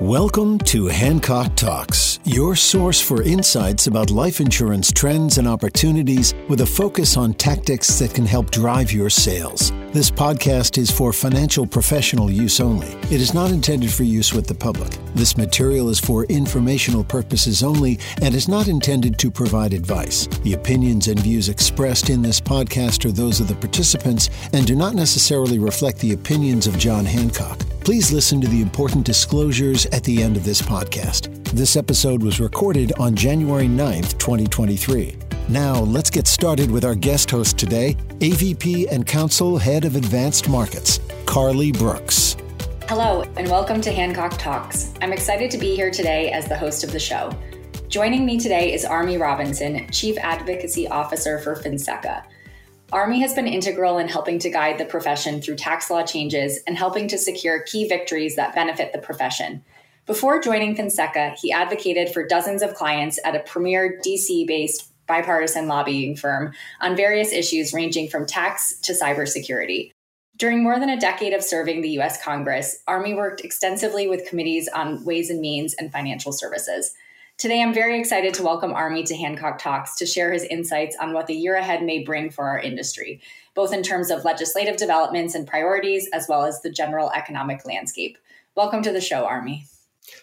Welcome to Hancock Talks, your source for insights about life insurance trends and opportunities with a focus on tactics that can help drive your sales. This podcast is for financial professional use only. It is not intended for use with the public. This material is for informational purposes only and is not intended to provide advice. The opinions and views expressed in this podcast are those of the participants and do not necessarily reflect the opinions of John Hancock. Please listen to the important disclosures at the end of this podcast. This episode was recorded on January 9th, 2023. Now, let's get started with our guest host today, AVP and Counsel Head of Advanced Markets, Carly Brooks. Hello, and welcome to Hancock Talks. I'm excited to be here today as the host of the show. Joining me today is Army Robinson, Chief Advocacy Officer for Finseca. Army has been integral in helping to guide the profession through tax law changes and helping to secure key victories that benefit the profession. Before joining Finseca, he advocated for dozens of clients at a premier DC based bipartisan lobbying firm on various issues ranging from tax to cybersecurity. During more than a decade of serving the US Congress, Army worked extensively with committees on ways and means and financial services. Today, I'm very excited to welcome Army to Hancock Talks to share his insights on what the year ahead may bring for our industry, both in terms of legislative developments and priorities, as well as the general economic landscape. Welcome to the show, Army.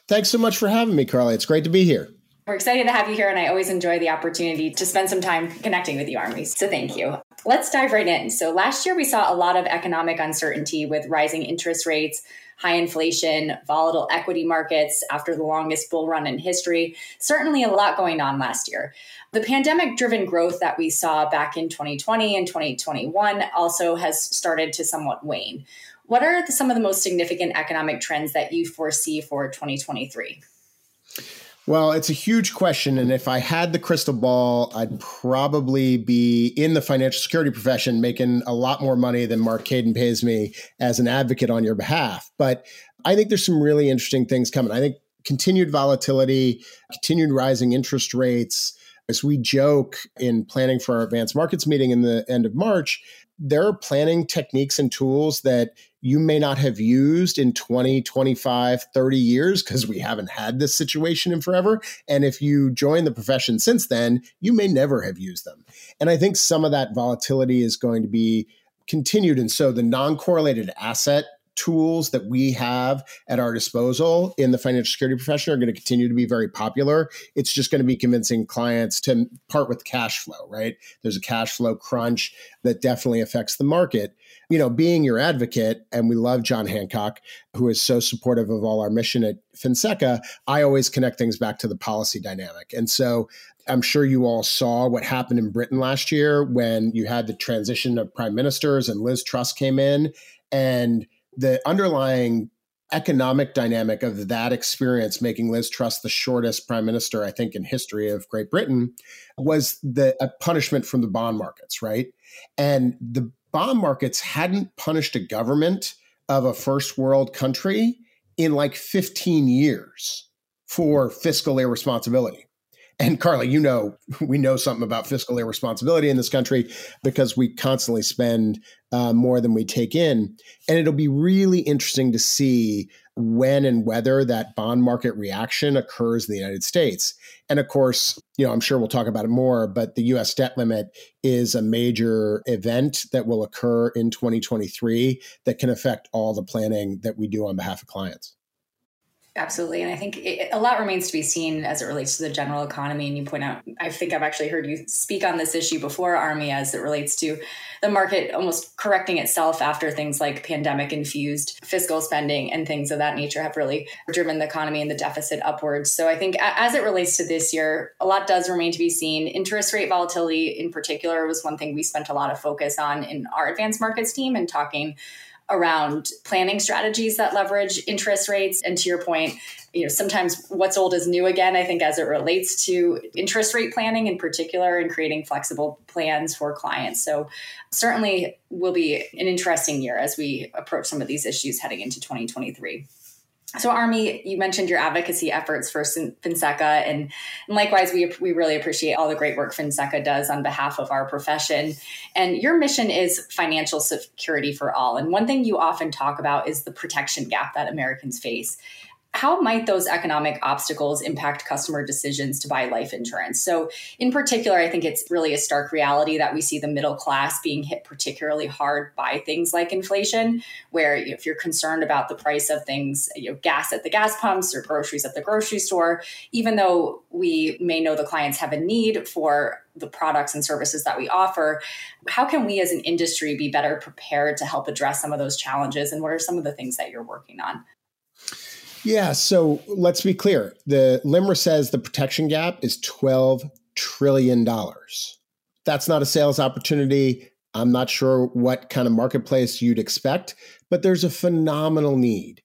Thanks so much for having me, Carly. It's great to be here. We're excited to have you here, and I always enjoy the opportunity to spend some time connecting with you, Army. So thank you. Let's dive right in. So last year, we saw a lot of economic uncertainty with rising interest rates high inflation, volatile equity markets after the longest bull run in history. Certainly a lot going on last year. The pandemic driven growth that we saw back in 2020 and 2021 also has started to somewhat wane. What are the, some of the most significant economic trends that you foresee for 2023? Well, it's a huge question. And if I had the crystal ball, I'd probably be in the financial security profession making a lot more money than Marc Cadin pays me as an advocate on your behalf. But I think there's some really interesting things coming. I think continued volatility, continued rising interest rates. As we joke in planning for our advanced markets meeting in the end of March, there are planning techniques and tools that you may not have used in 20, 25, 30 years because we haven't had this situation in forever. And if you join the profession since then, you may never have used them. And I think some of that volatility is going to be continued. And so the non correlated asset tools that we have at our disposal in the financial security profession are going to continue to be very popular. It's just going to be convincing clients to part with cash flow, right? There's a cash flow crunch that definitely affects the market. You know, being your advocate, and we love John Hancock, who is so supportive of all our mission at Finseca, I always connect things back to the policy dynamic. And so I'm sure you all saw what happened in Britain last year when you had the transition of prime ministers and Liz Truss came in. And the underlying economic dynamic of that experience, making Liz Truss the shortest prime minister, I think, in history of Great Britain, was the a punishment from the bond markets, right? And the bond markets hadn't punished a government of a first world country in like 15 years for fiscal irresponsibility. And Carly, you know, we know something about fiscal irresponsibility in this country because we constantly spend uh, more than we take in. And it'll be really interesting to see when and whether that bond market reaction occurs in the United States. And of course, you know, I'm sure we'll talk about it more, but the US debt limit is a major event that will occur in 2023 that can affect all the planning that we do on behalf of clients. Absolutely. And I think it, a lot remains to be seen as it relates to the general economy. And you point out, I think I've actually heard you speak on this issue before, Army, as it relates to the market almost correcting itself after things like pandemic infused fiscal spending and things of that nature have really driven the economy and the deficit upwards. So I think as it relates to this year, a lot does remain to be seen. Interest rate volatility in particular was one thing we spent a lot of focus on in our advanced markets team and talking around planning strategies that leverage interest rates. And to your point, you know, sometimes what's old is new again, I think, as it relates to interest rate planning in particular and creating flexible plans for clients. So certainly will be an interesting year as we approach some of these issues heading into 2023. So, Army, you mentioned your advocacy efforts for Finseca, and, and, likewise, we, we really appreciate all the great work Finseca does on behalf of our profession. And your mission is financial security for all. And one thing you often talk about is the protection gap that Americans face. How might those economic obstacles impact customer decisions to buy life insurance? So, in particular, I think it's really a stark reality that we see the middle class being hit particularly hard by things like inflation, where if you're concerned about the price of things, you know, gas at the gas pumps or groceries at the grocery store, even though we may know the clients have a need for the products and services that we offer, how can we as an industry be better prepared to help address some of those challenges? And what are some of the things that you're working on? Yeah, so let's be clear. The LIMRA says the protection gap is $12 trillion. That's not a sales opportunity. I'm not sure what kind of marketplace you'd expect, but there's a phenomenal need.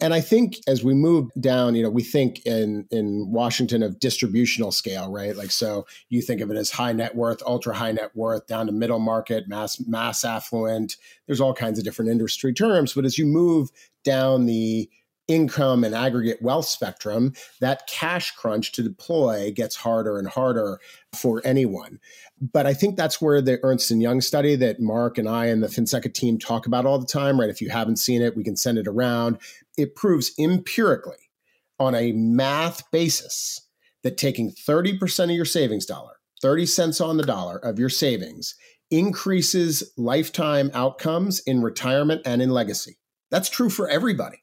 And I think as we move down, you know, we think in in Washington of distributional scale, right? Like so you think of it as high net worth, ultra high net worth, down to middle market, mass mass affluent. There's all kinds of different industry terms, but as you move down the income and aggregate wealth spectrum, that cash crunch to deploy gets harder and harder for anyone. But I think that's where the Ernst and Young study that Mark and I and the Finseca team talk about all the time, right? If you haven't seen it, we can send it around. It proves empirically on a math basis that taking 30% of your savings dollar, 30 cents on the dollar of your savings increases lifetime outcomes in retirement and in legacy. That's true for everybody.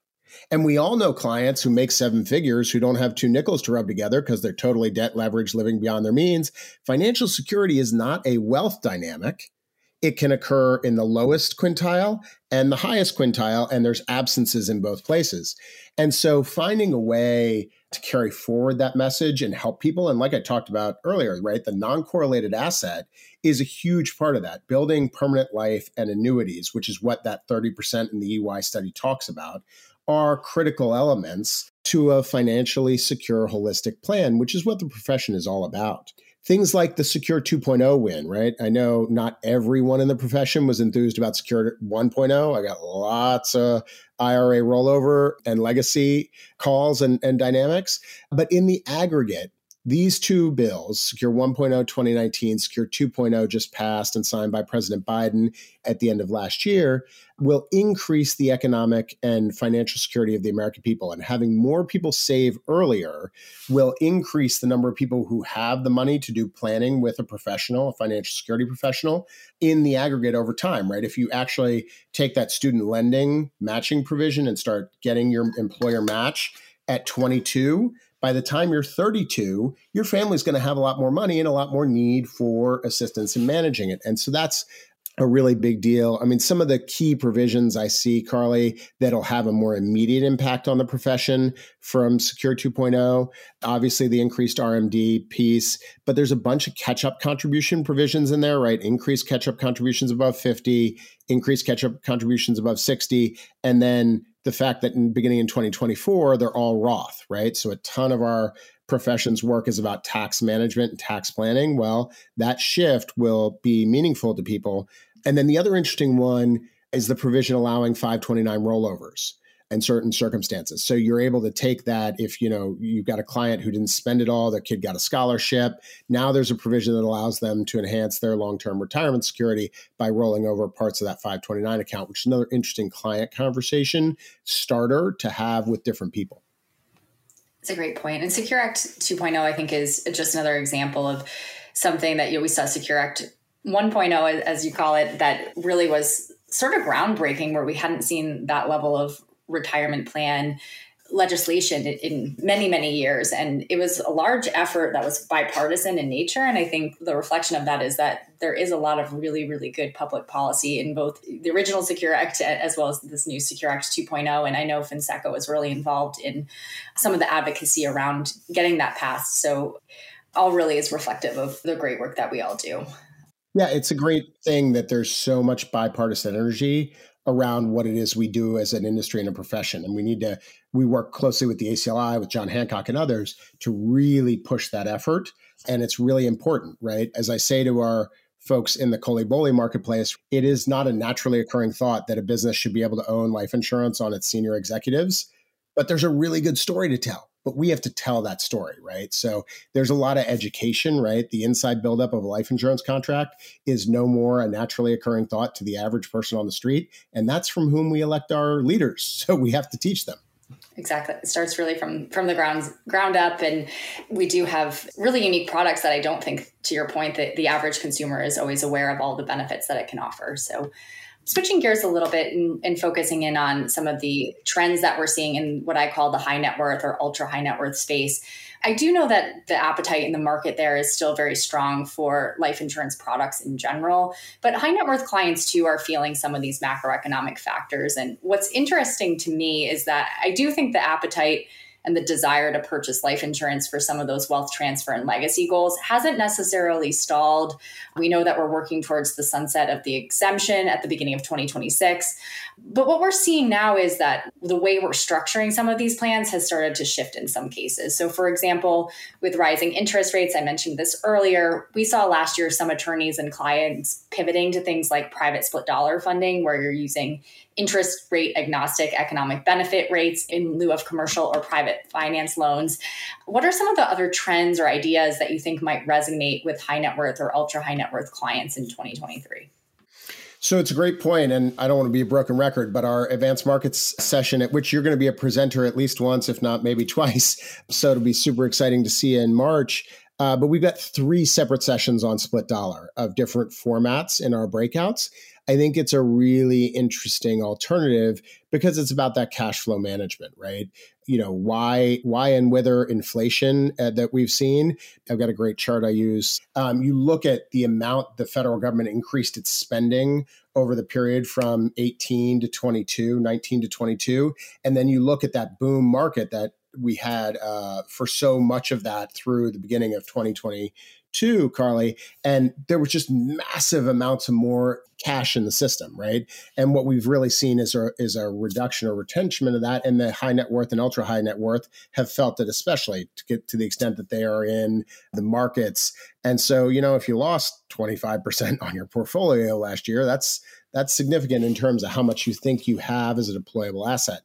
And we all know clients who make seven figures who don't have two nickels to rub together because they're totally debt leveraged, living beyond their means. Financial security is not a wealth dynamic. It can occur in the lowest quintile and the highest quintile, and there's absences in both places. And so finding a way to carry forward that message and help people. And like I talked about earlier, right, the non correlated asset is a huge part of that, building permanent life and annuities, which is what that 30% in the EY study talks about are critical elements to a financially secure holistic plan, which is what the profession is all about. Things like the Secure 2.0 win, right? I know not everyone in the profession was enthused about Secure 1.0. I got lots of IRA rollover and legacy calls and, and dynamics. But in the aggregate, these two bills, Secure 1.0 2019, Secure 2.0 just passed and signed by President Biden at the end of last year, will increase the economic and financial security of the American people. And having more people save earlier will increase the number of people who have the money to do planning with a professional, a financial security professional, in the aggregate over time, right? If you actually take that student lending matching provision and start getting your employer match at 22, by the time you're 32, your family's going to have a lot more money and a lot more need for assistance in managing it. And so that's a really big deal. I mean, some of the key provisions I see, Carly, that'll have a more immediate impact on the profession from Secure 2.0. Obviously, the increased RMD piece, but there's a bunch of catch up contribution provisions in there, right? Increased catch up contributions above 50, increased catch up contributions above 60, and then the fact that in beginning in 2024 they're all Roth, right? So a ton of our profession's work is about tax management and tax planning. Well, that shift will be meaningful to people. And then the other interesting one is the provision allowing 529 rollovers in certain circumstances. So you're able to take that if you know you've got a client who didn't spend it all, their kid got a scholarship. Now there's a provision that allows them to enhance their long-term retirement security by rolling over parts of that 529 account, which is another interesting client conversation starter to have with different people. It's a great point. And Secure Act 2.0, I think, is just another example of something that you know, we saw Secure Act 1.0, as you call it, that really was sort of groundbreaking, where we hadn't seen that level of retirement plan legislation in many many years. And it was a large effort that was bipartisan in nature. And i think the reflection of that is that there is a lot of really really good public policy in both the original secure act as well as this new secure act 2.0 and i know finseca was really involved in some of the advocacy around getting that passed. So all really is reflective of the great work that we all do. Yeah, it's a great thing that there's so much bipartisan energy around what it is we do as an industry and a profession. And we need to, we work closely with the ACLI, with John Hancock and others to really push that effort. And it's really important, right? As I say to our folks in the COLI marketplace, it is not a naturally occurring thought that a business should be able to own life insurance on its senior executives. But there's a really good story to tell but we have to tell that story, right? So there's a lot of education, right? The inside buildup of a life insurance contract is no more a naturally occurring thought to the average person on the street. And that's from whom we elect our leaders. So we have to teach them. Exactly. It starts really from from the ground ground up and we do have really unique products that I don't think to your point that the average consumer is always aware of all the benefits that it can offer. So switching gears a little bit and, and, focusing in on some of the trends that we're seeing in what I call the high net worth or ultra high net worth space. I do know that the appetite in the market there is still very strong for life insurance products in general, but high net worth clients too are feeling some of these macroeconomic factors. And what's interesting to me is that I do think the appetite and the desire to purchase life insurance for some of those wealth transfer and legacy goals hasn't necessarily stalled. We know that we're working towards the sunset of the exemption at the beginning of 2026. But what we're seeing now is that the way we're structuring some of these plans has started to shift in some cases. So, for example, with rising interest rates, I mentioned this earlier, we saw last year some attorneys and clients pivoting to things like private split dollar funding, where you're using interest rate agnostic economic benefit rates in lieu of commercial or private finance loans. What are some of the other trends or ideas that you think might resonate with high net worth or ultra high net worth clients in 2023? So it's a great point, and I don't want to be a broken record, but our advanced markets session, at which you're going to be a presenter at least once, if not maybe twice, so it'll be super exciting to see you in March. Uh, but we've got three separate sessions on split dollar of different formats in our breakouts. I think it's a really interesting alternative because it's about that cash flow management, right? You know, why, why, and whether inflation uh, that we've seen. I've got a great chart I use. Um, you look at the amount the federal government increased its spending over the period from 18 to 22, 19 to 22, and then you look at that boom market that we had uh, for so much of that through the beginning of 2020 too, Carly. And there was just massive amounts of more cash in the system, right? And what we've really seen is a, is a reduction or retention of that. And the high net worth and ultra high net worth have felt it, especially to get to the extent that they are in the markets. And so, you know, if you lost 25% on your portfolio last year, that's that's significant in terms of how much you think you have as a deployable asset.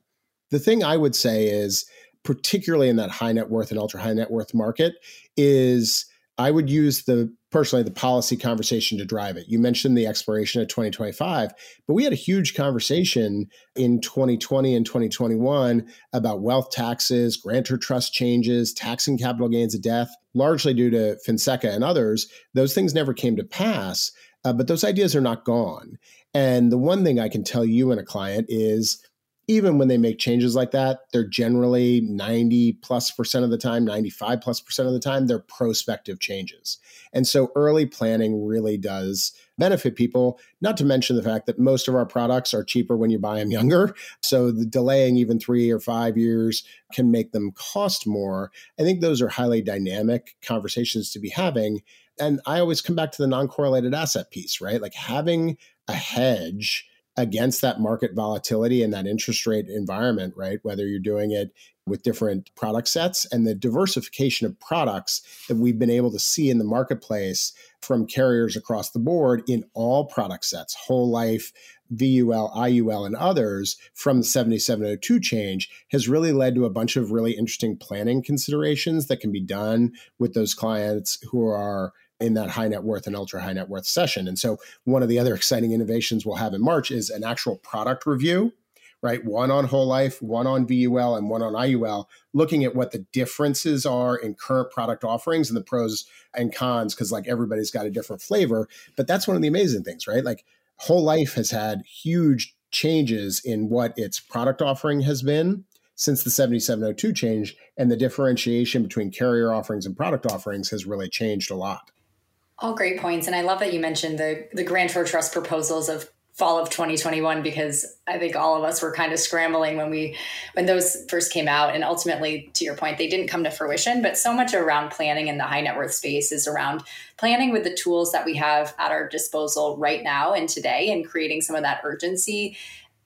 The thing I would say is, particularly in that high net worth and ultra high net worth market, is I would use the personally the policy conversation to drive it. You mentioned the expiration of 2025, but we had a huge conversation in 2020 and 2021 about wealth taxes, grantor trust changes, taxing capital gains of death, largely due to FinSECA and others. Those things never came to pass, uh, but those ideas are not gone. And the one thing I can tell you and a client is even when they make changes like that, they're generally 90 plus percent of the time, 95 plus percent of the time, they're prospective changes. And so early planning really does benefit people, not to mention the fact that most of our products are cheaper when you buy them younger. So the delaying even three or five years can make them cost more. I think those are highly dynamic conversations to be having. And I always come back to the non correlated asset piece, right? Like having a hedge against that market volatility and that interest rate environment, right? Whether you're doing it with different product sets and the diversification of products that we've been able to see in the marketplace from carriers across the board in all product sets, whole life, VUL, IUL, and others from the 7702 change has really led to a bunch of really interesting planning considerations that can be done with those clients who are in that high net worth and ultra high net worth session. And so, one of the other exciting innovations we'll have in March is an actual product review, right? One on whole life, one on VUL, and one on IUL, looking at what the differences are in current product offerings and the pros and cons, because like everybody's got a different flavor. But that's one of the amazing things, right? Like, whole life has had huge changes in what its product offering has been since the 7702 change and the differentiation between carrier offerings and product offerings has really changed a lot. All great points. And I love that you mentioned the, the grantor trust proposals of fall of 2021 because I think all of us were kind of scrambling when we when those first came out and ultimately to your point they didn't come to fruition but so much around planning in the high net worth space is around planning with the tools that we have at our disposal right now and today and creating some of that urgency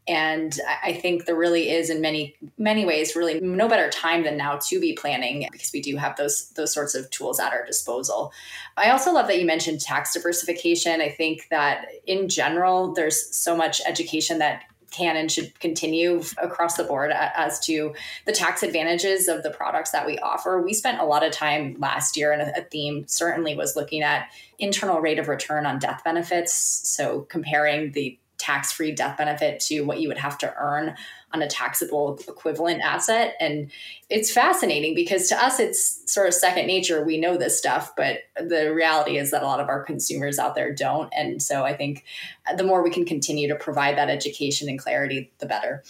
and I think there really is, in many many ways, really no better time than now to be planning because we do have those those sorts of tools at our disposal. I also love that you mentioned tax diversification. I think that in general, there's so much education that can and should continue across the board as to the tax advantages of the products that we offer. We spent a lot of time last year, and a theme certainly was looking at internal rate of return on death benefits. So comparing the tax free death benefit to what you would have to earn on a taxable equivalent asset. And it's fascinating because to us, it's sort of second nature. We know this stuff, but the reality is that a lot of our consumers out there don't. And so I think the more we can continue to provide that education and clarity, the better.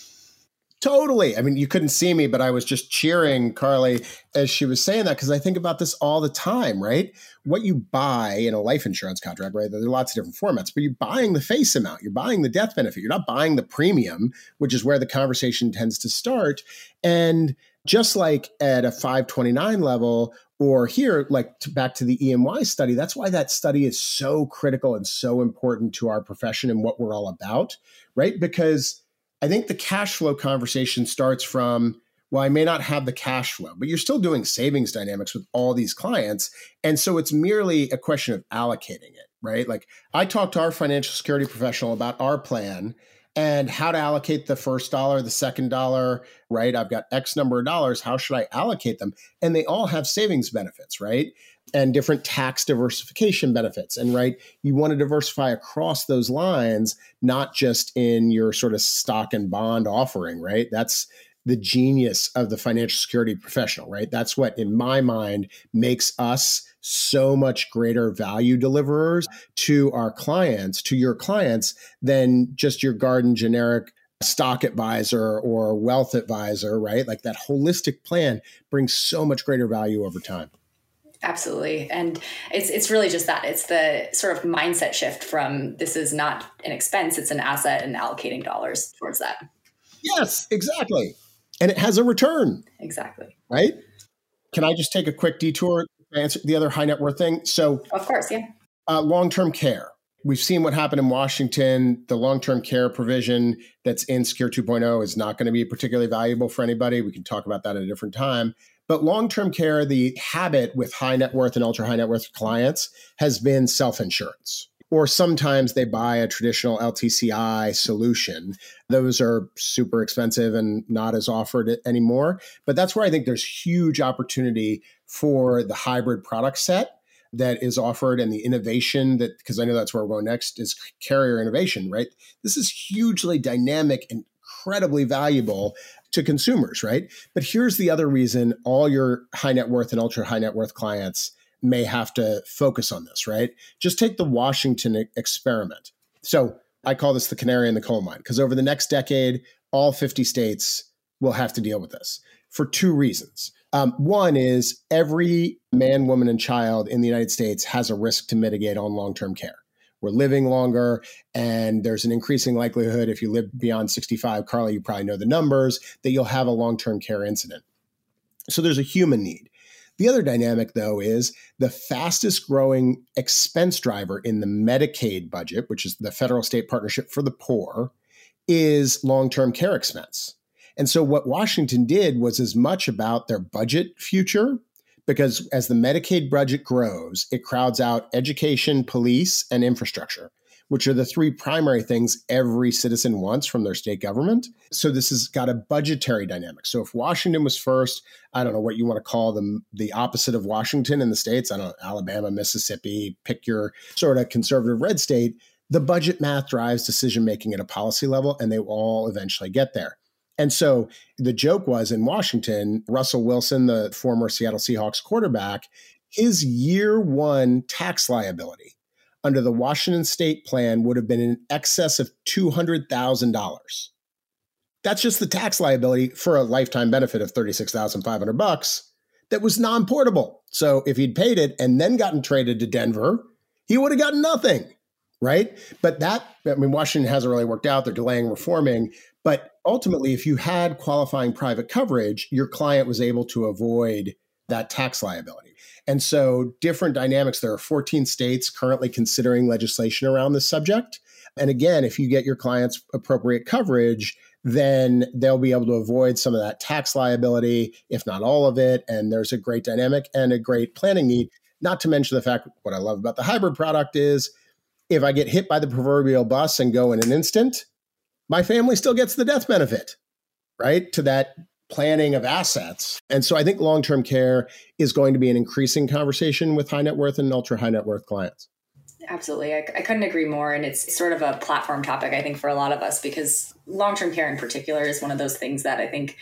Totally. I mean, you couldn't see me, but I was just cheering Carly as she was saying that because I think about this all the time, right? What you buy in a life insurance contract, right? There are lots of different formats, but you're buying the face amount, you're buying the death benefit, you're not buying the premium, which is where the conversation tends to start. And just like at a 529 level, or here, like to, back to the EMY study, that's why that study is so critical and so important to our profession and what we're all about, right? Because I think the cash flow conversation starts from, well, I may not have the cash flow, but you're still doing savings dynamics with all these clients. And so it's merely a question of allocating it, right? Like I talked to our financial security professional about our plan and how to allocate the first dollar, the second dollar, right? I've got X number of dollars. How should I allocate them? And they all have savings benefits, right? And different tax diversification benefits. And right, you want to diversify across those lines, not just in your sort of stock and bond offering, right? That's the genius of the financial security professional, right? That's what, in my mind, makes us so much greater value deliverers to our clients, to your clients, than just your garden generic stock advisor or wealth advisor, right? Like that holistic plan brings so much greater value over time. Absolutely. And it's it's really just that. It's the sort of mindset shift from this is not an expense, it's an asset and allocating dollars towards that. Yes, exactly. And it has a return. Exactly. Right? Can I just take a quick detour to answer the other high net worth thing? So Of course, yeah. Uh, long-term care. We've seen what happened in Washington. The long-term care provision that's in Secure 2.0 is not going to be particularly valuable for anybody. We can talk about that at a different time. But long term care, the habit with high net worth and ultra high net worth clients has been self insurance. Or sometimes they buy a traditional LTCI solution. Those are super expensive and not as offered anymore. But that's where I think there's huge opportunity for the hybrid product set that is offered and the innovation that because I know that's where we're going next is carrier innovation, right? This is hugely dynamic and incredibly valuable to consumers, right? But here's the other reason all your high net worth and ultra high net worth clients may have to focus on this, right? Just take the Washington experiment. So I call this the canary in the coal mine because over the next decade, all 50 states will have to deal with this for two reasons. Um, one is every man, woman, and child in the United States has a risk to mitigate on long term care we're living longer and there's an increasing likelihood if you live beyond 65 carly you probably know the numbers that you'll have a long-term care incident. So there's a human need. The other dynamic though is the fastest growing expense driver in the medicaid budget which is the federal state partnership for the poor is long-term care expense. And so what washington did was as much about their budget future because as the Medicaid budget grows, it crowds out education, police, and infrastructure, which are the three primary things every citizen wants from their state government. So this has got a budgetary dynamic. So if Washington was first, I don't know what you want to call them, the opposite of Washington in the states, I don't know, Alabama, Mississippi, pick your sort of conservative red state, the budget math drives decision making at a policy level, and they will all eventually get there. And so the joke was in Washington, Russell Wilson, the former Seattle Seahawks quarterback, his year one tax liability under the Washington state plan would have been in excess of $200,000. That's just the tax liability for a lifetime benefit of 36,500 bucks that was non-portable. So if he'd paid it and then gotten traded to Denver, he would have gotten nothing, right? But that I mean Washington hasn't really worked out. They're delaying reforming, but ultimately, if you had qualifying private coverage, your client was able to avoid that tax liability. And so, different dynamics. There are 14 states currently considering legislation around this subject. And again, if you get your clients appropriate coverage, then they'll be able to avoid some of that tax liability, if not all of it. And there's a great dynamic and a great planning need. Not to mention the fact what I love about the hybrid product is if I get hit by the proverbial bus and go in an instant, my family still gets the death benefit, right? To that planning of assets. And so I think long term care is going to be an increasing conversation with high net worth and ultra high net worth clients. Absolutely. I, I, couldn't agree more. And it's sort of a platform topic, I think, for a lot of us, because long term care in particular is one of those things that I think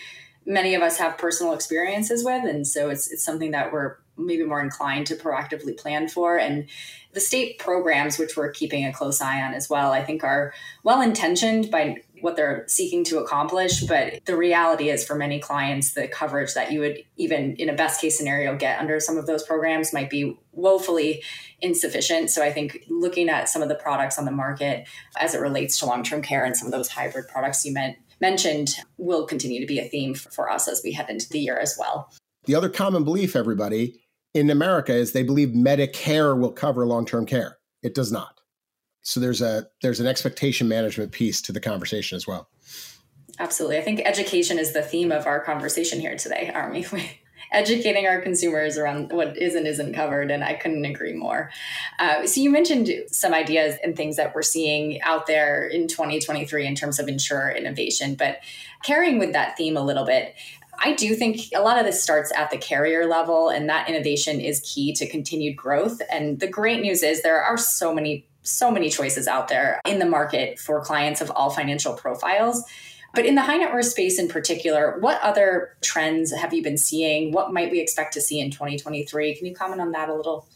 many of us have personal experiences with. And so it's, it's something that we're maybe more inclined to proactively plan for. And the state programs, which we're keeping a close eye on as well, I think are well intentioned by what they're seeking to accomplish. But the reality is, for many clients, the coverage that you would even in a best case scenario get under some of those programs might be woefully insufficient. So I think looking at some of the products on the market as it relates to long term care and some of those hybrid products you meant mentioned will continue to be a theme for us as we head into the year as well. The other common belief, everybody, in America is they believe Medicare will cover long-term care. It does not. So there's a there's an expectation management piece to the conversation as well. Absolutely. I think education is the theme of our conversation here today, we? Educating our consumers around what is and isn't covered, and I couldn't agree more. Uh, so, you mentioned some ideas and things that we're seeing out there in 2023 in terms of insurer innovation, but carrying with that theme a little bit, I do think a lot of this starts at the carrier level, and that innovation is key to continued growth. And the great news is there are so many, so many choices out there in the market for clients of all financial profiles. But in the high net worth space in particular, what other trends have you been seeing? What might we expect to see in 2023? Can you comment on that a little?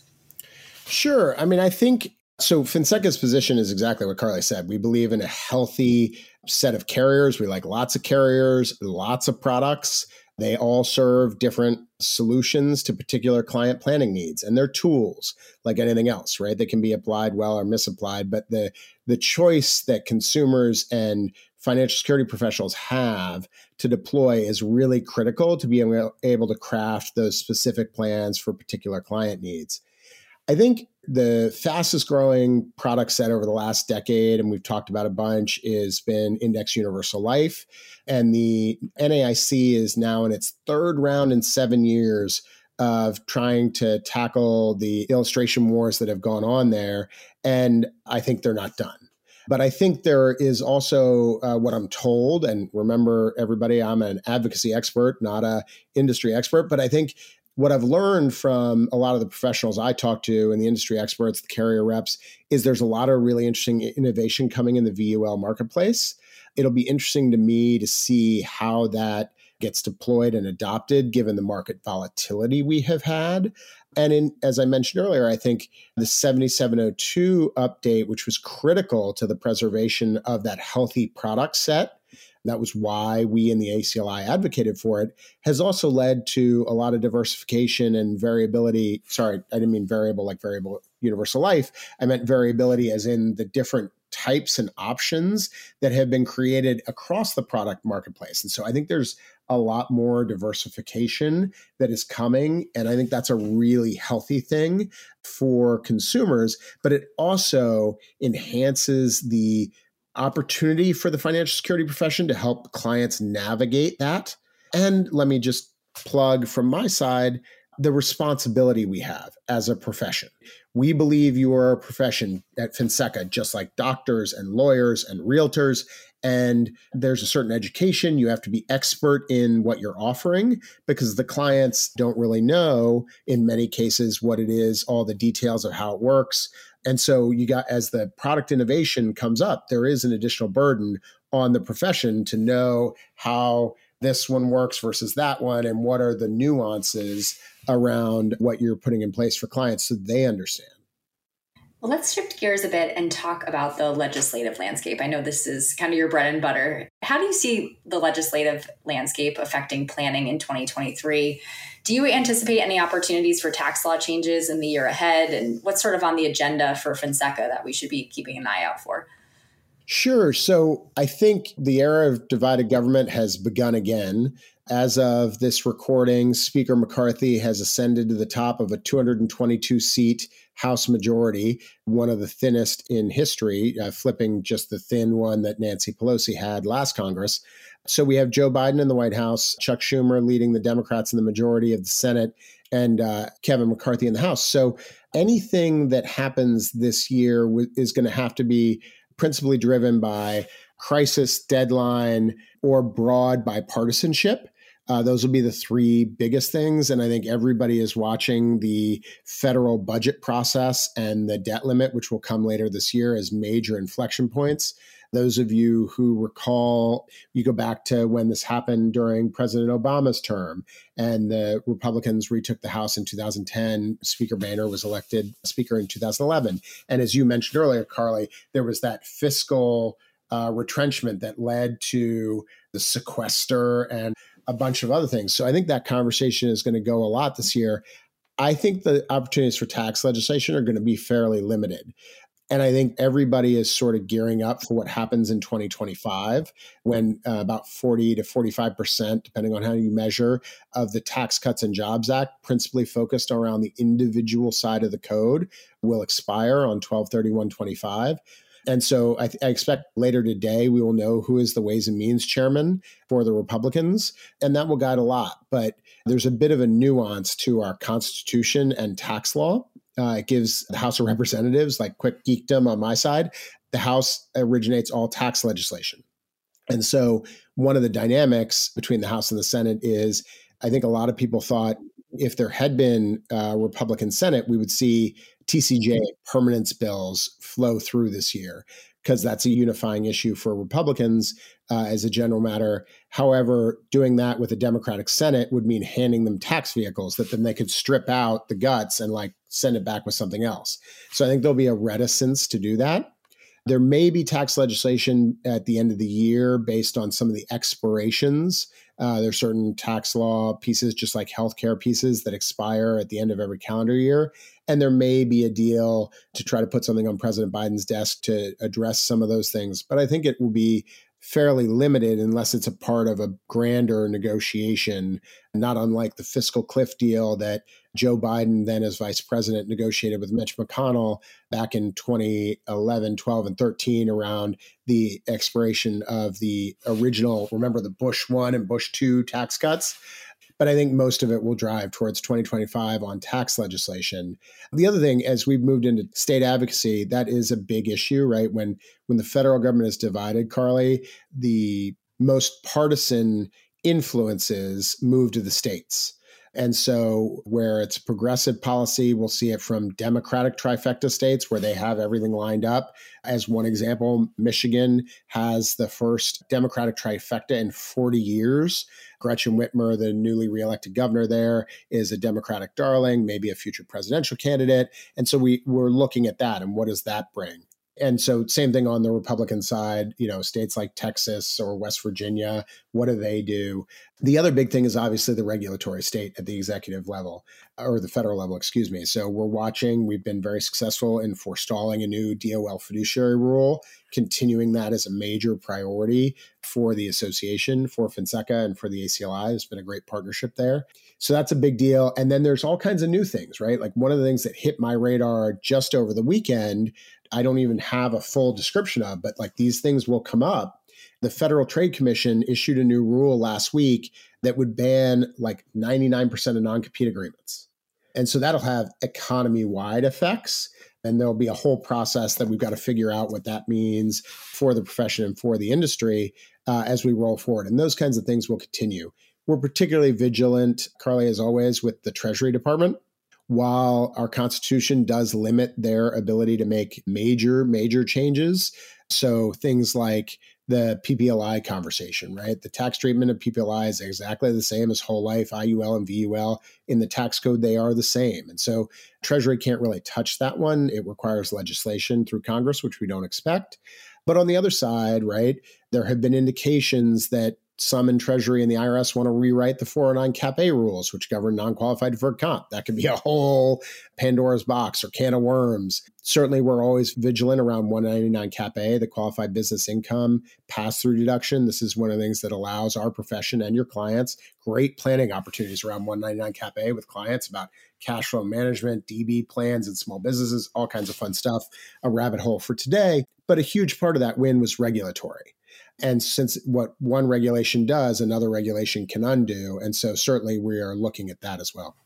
Sure. I mean, I think so. Finseca's position is exactly what Carly said. We believe in a healthy set of carriers. We like lots of carriers, lots of products. They all serve different solutions to particular client planning needs and they're tools like anything else, right? They can be applied well or misapplied, but the the choice that consumers and financial security professionals have to deploy is really critical to be able to craft those specific plans for particular client needs. I think the fastest growing product set over the last decade, and we've talked about a bunch, is been Index Universal Life. And the NAIC is now in its third round in seven years of trying to tackle the illustration wars that have gone on there. And I think they're not done. But I think there is also uh, what I'm told, and remember, everybody, I'm an advocacy expert, not a industry expert. But I think what I've learned from a lot of the professionals I talk to and the industry experts, the carrier reps, is there's a lot of really interesting innovation coming in the VUL marketplace. It'll be interesting to me to see how that gets deployed and adopted given the market volatility we have had. And in, as I mentioned earlier, I think the 7702 update, which was critical to the preservation of that healthy product set, that was why we in the ACLI advocated for it, has also led to a lot of diversification and variability. Sorry, I didn't mean variable like variable universal life. I meant variability as in the different types and options that have been created across the product marketplace. And so I think there's a lot more diversification that is coming. And I think that's a really healthy thing for consumers, but it also enhances the opportunity for the financial security profession to help clients navigate that. And let me just plug from my side the responsibility we have as a profession. We believe you are a profession at Finseca, just like doctors and lawyers and realtors. And there's a certain education. You have to be expert in what you're offering because the clients don't really know, in many cases, what it is, all the details of how it works. And so you got as the product innovation comes up, there is an additional burden on the profession to know how this one works versus that one and what are the nuances around what you're putting in place for clients so they understand. Well, let's shift gears a bit and talk about the legislative landscape. I know this is kind of your bread and butter. How do you see the legislative landscape affecting planning in 2023? Do you anticipate any opportunities for tax law changes in the year ahead? And what's sort of on the agenda for Finseca that we should be keeping an eye out for? Sure. So I think the era of divided government has begun again. As of this recording, Speaker McCarthy has ascended to the top of a 222 seat House majority, one of the thinnest in history, uh, flipping just the thin one that Nancy Pelosi had last Congress. So we have Joe Biden in the White House, Chuck Schumer leading the Democrats in the majority of the Senate, and uh, Kevin McCarthy in the House. So anything that happens this year w- is going to have to be principally driven by crisis, deadline, or broad bipartisanship Uh, those will be the three biggest things. And I think everybody is watching the federal budget process and the debt limit, which will come later this year, as major inflection points. Those of you who recall, you go back to when this happened during President Obama's term, and the Republicans retook the House in 2010. Speaker Boehner was elected Speaker in 2011. And as you mentioned earlier, Carly, there was that fiscal uh, retrenchment that led to the sequester and a bunch of other things. So I think that conversation is going to go a lot this year. I think the opportunities for tax legislation are going to be fairly limited. And I think everybody is sort of gearing up for what happens in 2025 when uh, about 40 to 45%, depending on how you measure, of the Tax Cuts and Jobs Act, principally focused around the individual side of the code, will expire on 123125. And so I, th- I, expect later today we will know who is the Ways and Means chairman for the Republicans, and that will guide a lot. But there's a bit of a nuance to our Constitution and tax law. Uh, it gives the House of Representatives, like quick geekdom on my side, the House originates all tax legislation. And so one of the dynamics between the House and the Senate is I think a lot of people thought if there had been a Republican Senate, we would see TCJ permanence bills flow through this year because that's a unifying issue for Republicans uh, as a general matter. However, doing that with a Democratic Senate would mean handing them tax vehicles that then they could strip out the guts and like send it back with something else. So I think there'll be a reticence to do that. There may be tax legislation at the end of the year based on some of the expirations. Uh, there's certain tax law pieces, just like healthcare pieces, that expire at the end of every calendar year. And there may be a deal to try to put something on President Biden's desk to address some of those things. But I think it will be fairly limited unless it's a part of a grander negotiation, not unlike the fiscal cliff deal that Joe Biden, then as vice president, negotiated with Mitch McConnell back in 2011, 12, and 13 around the expiration of the original, remember the Bush one and Bush two tax cuts. But I think most of it will drive towards 2025 on tax legislation. The other thing, as we've moved into state advocacy, that is a big issue, right? When when the federal government is divided, Carly, the most partisan influences move to the states. And so, where it's progressive policy, we'll see it from Democratic trifecta states where they have everything lined up. As one example, Michigan has the first Democratic trifecta in 40 years. Gretchen Whitmer, the newly reelected governor there, is a Democratic darling, maybe a future presidential candidate. And so we, we're looking at that and what does that bring? and so same thing on the republican side you know states like texas or west virginia what do they do the other big thing is obviously the regulatory state at the executive level or the federal level excuse me. So we're watching we've been very successful in forestalling a new dol fiduciary rule continuing that as a major priority for the association for finseca and for the acli it's been a great partnership there. So that's a big deal. And then there's all kinds of new things right? Like one of the things that hit my radar just over the weekend I don't even have a full description of, but like these things will come up. The Federal Trade Commission issued a new rule last week that would ban like 99% of non compete agreements. And so that'll have economy wide effects. And there'll be a whole process that we've got to figure out what that means for the profession and for the industry uh, as we roll forward. And those kinds of things will continue. We're particularly vigilant, Carly, as always, with the Treasury Department while our Constitution does limit their ability to make major, major changes. So things like the PPLI conversation, right? The tax treatment of PPLI is exactly the same as whole life, IUL, and VUL. In the tax code, they are the same. And so Treasury can't really touch that one. It requires legislation through Congress, which we don't expect. But on the other side, right, there have been indications that some in Treasury and the IRS want to rewrite the 409 Cap A rules, which govern non qualified deferred comp. That could be a whole Pandora's box or can of worms. Certainly, we're always vigilant around 199 Cap A, the qualified business income pass through deduction. This is one of the things that allows our profession and your clients great planning opportunities around 199 Cap A with clients about cash flow management, DB plans, and small businesses, all kinds of fun stuff. A rabbit hole for today. But a huge part of that win was regulatory. And since what one regulation does, another regulation can undo. And so certainly we are looking at that as well.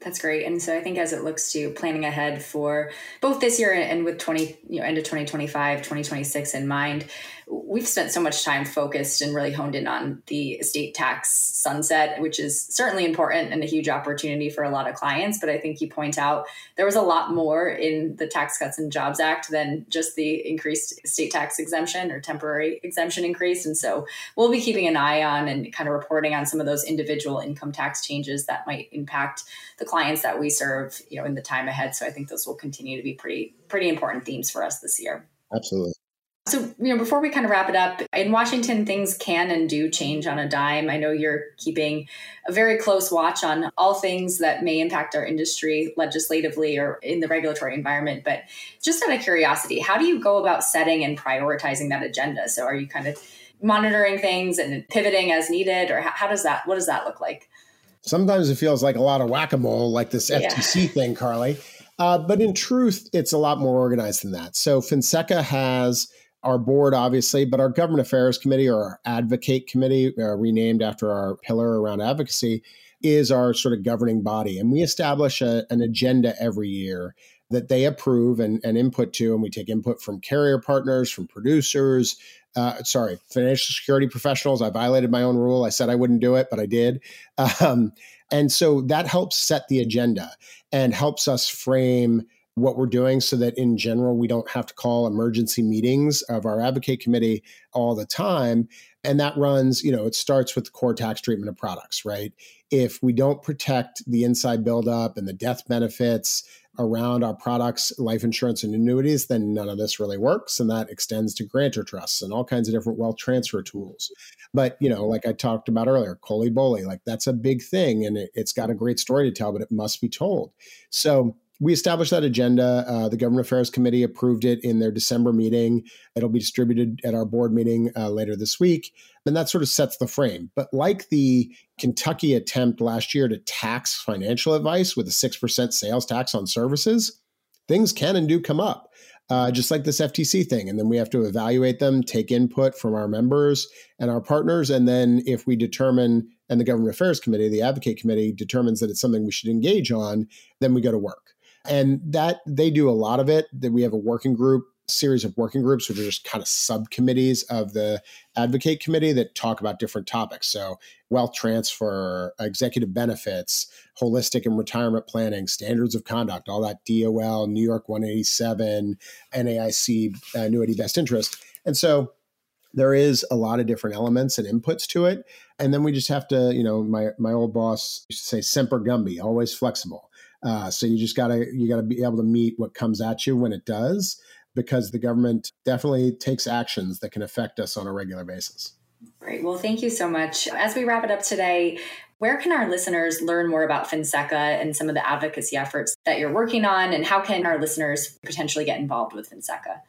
That's great. And so I think as it looks to planning ahead for both this year and with 20, you know, end of 2025, 2026 in mind, we've spent so much time focused and really honed in on the estate tax sunset, which is certainly important and a huge opportunity for a lot of clients. But I think you point out there was a lot more in the Tax Cuts and Jobs Act than just the increased estate tax exemption or temporary exemption increase. And so we'll be keeping an eye on and kind of reporting on some of those individual income tax changes that might impact the clients that we serve, you know, in the time ahead. So I think those will continue to be pretty pretty important themes for us this year. Absolutely. So, you know, before we kind of wrap it up, in Washington, things can and do change on a dime. I know you're keeping a very close watch on all things that may impact our industry legislatively or in the regulatory environment. But just out of curiosity, how do you go about setting and prioritizing that agenda? So, are you kind of monitoring things and pivoting as needed, or how does that, what does that look like? Sometimes it feels like a lot of whack a mole, like this FTC yeah. thing, Carly. Uh, but in truth, it's a lot more organized than that. So, Finseca has our board, obviously, but our government affairs committee or our advocate committee, uh, renamed after our pillar around advocacy, is our sort of governing body. And we establish a, an agenda every year that they approve and, and, input to. And we take input from carrier partners, from producers, uh, sorry, financial security professionals. I violated my own rule. I said I wouldn't do it, but I did. Um, and so that helps set the agenda and helps us frame what we're doing so that in general we don't have to call emergency meetings of our advocate committee all the time. And that runs you know it starts with the core tax treatment of products right? If we don't protect the inside buildup and the death benefits around our products life insurance and annuities then none of this really works. And that extends to grantor trusts and all kinds of different wealth transfer tools. But you know like i talked about earlier COLI BOLI like that's a big thing and it, it's got a great story to tell but it must be told. So we established that agenda. Uh, the Government Affairs Committee approved it in their December meeting. It'll be distributed at our board meeting uh, later this week. And that sort of sets the frame. But like the Kentucky attempt last year to tax financial advice with a 6% sales tax on services, things can and do come up. Uh, just like this FTC thing. And then we have to evaluate them, take input from our members and our partners. And then if we determine, and the Government Affairs Committee, the Advocate Committee determines that it's something we should engage on, then we go to work. And that they do a lot of it. That we have a working group series of working groups, which are just kind of subcommittees of the advocate committee that talk about different topics. So, wealth transfer, executive benefits, holistic and retirement planning, standards of conduct, all that DOL, New York 187, NAIC, uh, annuity best interest. And so, there is a lot of different elements and inputs to it. And then we just have to, you know, my my old boss used to say semper gumby, always flexible. Uh, so you just gotta you gotta be able to meet what comes at you when it does, because the government definitely takes actions that can affect us on a regular basis. Great. Well, thank you so much. As we wrap it up today, where can our listeners learn more about Finseca and some of the advocacy efforts that you're working on, and how can our listeners potentially get involved with Finseca?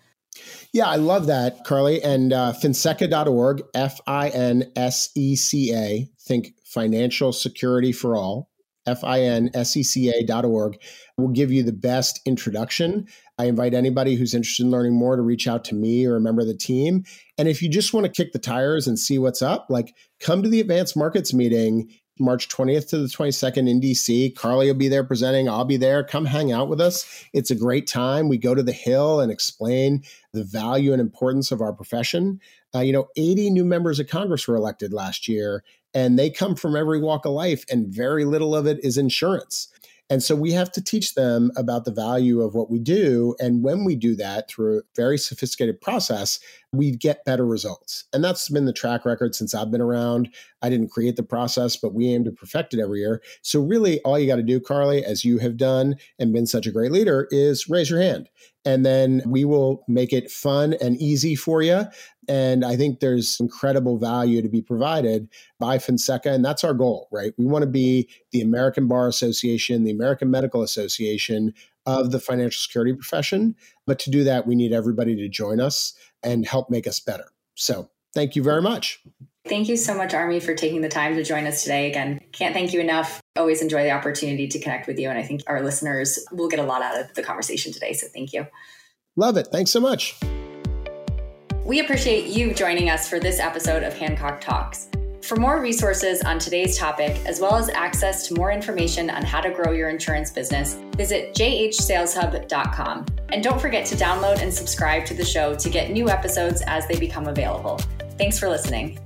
Yeah, I love that, Carly. And uh, finseca.org, F I N S E C A, think financial security for all, finseca.org will give you the best introduction. I invite anybody who's interested in learning more to reach out to me or a member of the team. And if you just want to kick the tires and see what's up, like come to the advanced markets meeting March 20th to the 22nd in DC. Carly will be there presenting. I'll be there. Come hang out with us. It's a great time. We go to the Hill and explain the value and importance of our profession. Uh, you know, 80 new members of Congress were elected last year, and they come from every walk of life, and very little of it is insurance. And so we have to teach them about the value of what we do. And when we do that through a very sophisticated process, we get better results. And that's been the track record since I've been around. I didn't create the process, but we aim to perfect it every year. So, really, all you got to do, Carly, as you have done and been such a great leader, is raise your hand. And then we will make it fun and easy for you. And I think there's incredible value to be provided by Finseca. And that's our goal, right? We want to be the American Bar Association, the American Medical Association of the financial security profession. But to do that, we need everybody to join us and help make us better. So thank you very much. Thank you so much, Army, for taking the time to join us today. Again, can't thank you enough. Always enjoy the opportunity to connect with you. And I think our listeners will get a lot out of the conversation today. So thank you. Love it. Thanks so much. We appreciate you joining us for this episode of Hancock Talks. For more resources on today's topic, as well as access to more information on how to grow your insurance business, visit jhsaleshub.com. And don't forget to download and subscribe to the show to get new episodes as they become available. Thanks for listening.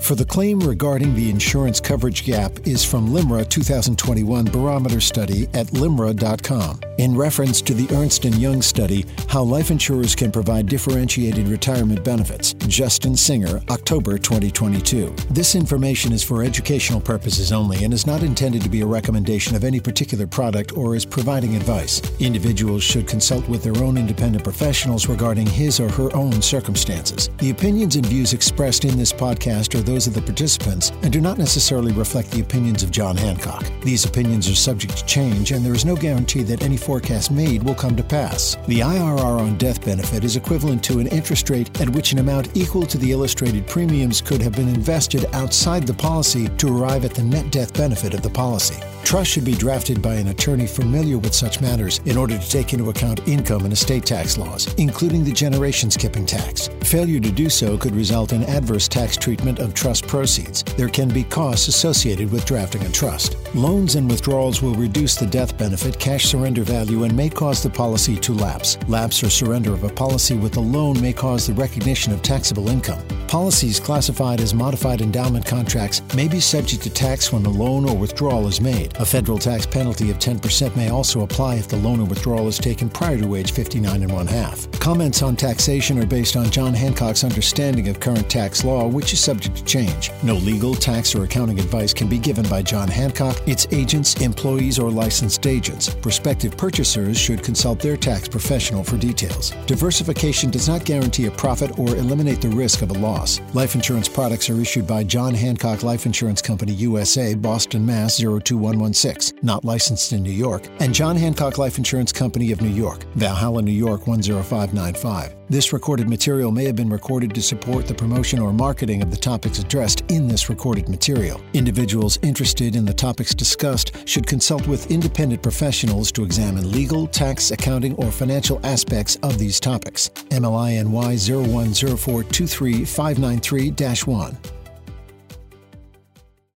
For the claim regarding the insurance coverage gap is from LIMRA 2021 Barometer Study at LIMRA.com in reference to the Ernst & Young study, How Life Insurers Can Provide Differentiated Retirement Benefits, Justin Singer, October 2022. This information is for educational purposes only and is not intended to be a recommendation of any particular product or is providing advice. Individuals should consult with their own independent professionals regarding his or her own circumstances. The opinions and views expressed in this podcast are those of the participants and do not necessarily reflect the opinions of John Hancock. These opinions are subject to change, and there is no guarantee that any forecast made will come to pass. The IRR on death benefit is equivalent to an interest rate at which an amount equal to the illustrated premiums could have been invested outside the policy to arrive at the net death benefit of the policy. Trust should be drafted by an attorney familiar with such matters in order to take into account income and estate tax laws, including the generation skipping tax. Failure to do so could result in adverse tax treatment of trust proceeds. There can be costs associated with drafting a trust. Loans and withdrawals will reduce the death benefit, cash surrender value, and may cause the policy to lapse. Lapse or surrender of a policy with a loan may cause the recognition of taxable income. Policies classified as modified endowment contracts may be subject to tax when the loan or withdrawal is made. A federal tax penalty of 10% may also apply if the loan or withdrawal is taken prior to age 59 and one half. Comments on taxation are based on John Hancock's understanding of current tax law, which is subject to change. No legal, tax, or accounting advice can be given by John Hancock, its agents, employees, or licensed agents. Prospective purchasers should consult their tax professional for details. Diversification does not guarantee a profit or eliminate the risk of a loss loss. Life insurance products are issued by John Hancock Life Insurance Company USA, Boston, Mass. 02116, not licensed in New York, and John Hancock Life Insurance Company of New York, Valhalla, New York 10595. This recorded material may have been recorded to support the promotion or marketing of the topics addressed in this recorded material. Individuals interested in the topics discussed should consult with independent professionals to examine legal, tax, accounting, or financial aspects of these topics. MLINY 010423 593 1.